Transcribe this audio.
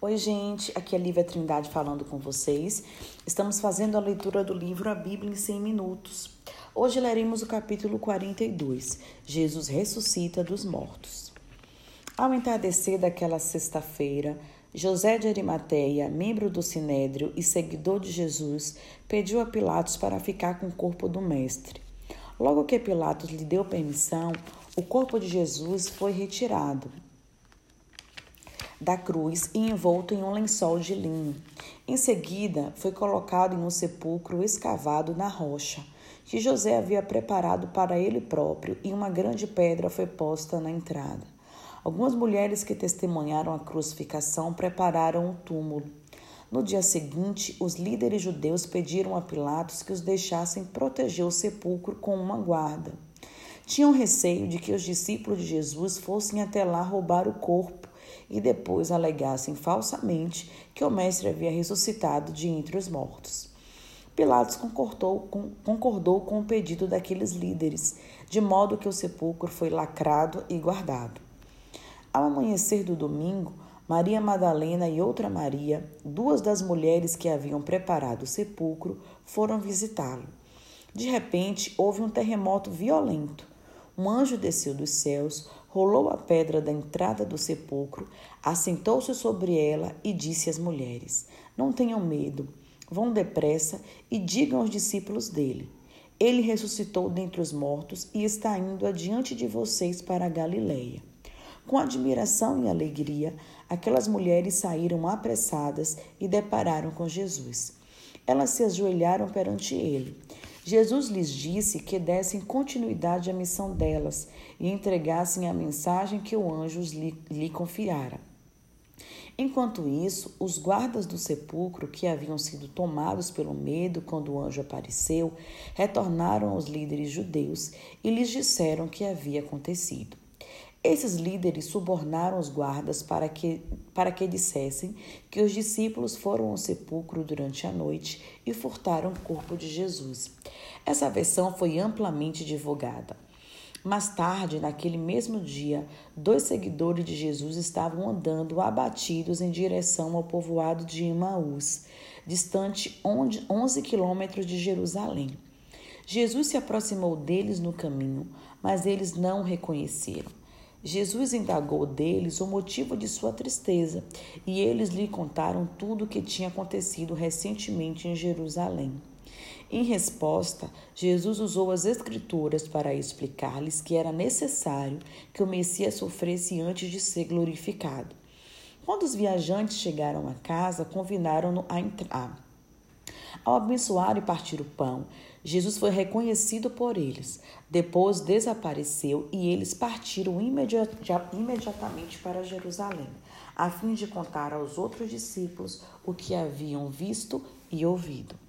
Oi, gente, aqui é Lívia Trindade falando com vocês. Estamos fazendo a leitura do livro A Bíblia em 100 Minutos. Hoje leremos o capítulo 42, Jesus ressuscita dos mortos. Ao entardecer daquela sexta-feira, José de Arimateia, membro do Sinédrio e seguidor de Jesus, pediu a Pilatos para ficar com o corpo do mestre. Logo que Pilatos lhe deu permissão, o corpo de Jesus foi retirado da cruz e envolto em um lençol de linho. Em seguida, foi colocado em um sepulcro escavado na rocha, que José havia preparado para ele próprio, e uma grande pedra foi posta na entrada. Algumas mulheres que testemunharam a crucificação prepararam o túmulo. No dia seguinte, os líderes judeus pediram a Pilatos que os deixassem proteger o sepulcro com uma guarda. Tinham receio de que os discípulos de Jesus fossem até lá roubar o corpo e depois alegassem falsamente que o Mestre havia ressuscitado de entre os mortos. Pilatos concordou com, concordou com o pedido daqueles líderes, de modo que o sepulcro foi lacrado e guardado. Ao amanhecer do domingo, Maria Madalena e outra Maria, duas das mulheres que haviam preparado o sepulcro, foram visitá-lo. De repente, houve um terremoto violento. Um anjo desceu dos céus, rolou a pedra da entrada do sepulcro, assentou-se sobre ela e disse às mulheres: Não tenham medo, vão depressa e digam aos discípulos dele. Ele ressuscitou dentre os mortos e está indo adiante de vocês para a Galileia. Com admiração e alegria, aquelas mulheres saíram apressadas e depararam com Jesus. Elas se ajoelharam perante ele. Jesus lhes disse que dessem continuidade à missão delas e entregassem a mensagem que o anjo lhe, lhe confiara. Enquanto isso, os guardas do sepulcro, que haviam sido tomados pelo medo quando o anjo apareceu, retornaram aos líderes judeus e lhes disseram o que havia acontecido. Esses líderes subornaram os guardas para que, para que dissessem que os discípulos foram ao sepulcro durante a noite e furtaram o corpo de Jesus. Essa versão foi amplamente divulgada. Mais tarde, naquele mesmo dia, dois seguidores de Jesus estavam andando abatidos em direção ao povoado de Emaús, distante 11 quilômetros de Jerusalém. Jesus se aproximou deles no caminho, mas eles não o reconheceram. Jesus indagou deles o motivo de sua tristeza e eles lhe contaram tudo o que tinha acontecido recentemente em Jerusalém. Em resposta, Jesus usou as Escrituras para explicar-lhes que era necessário que o Messias sofresse antes de ser glorificado. Quando os viajantes chegaram a casa, convidaram-no a entrar. Ao abençoar e partir o pão, Jesus foi reconhecido por eles. Depois desapareceu e eles partiram imediatamente para Jerusalém, a fim de contar aos outros discípulos o que haviam visto e ouvido.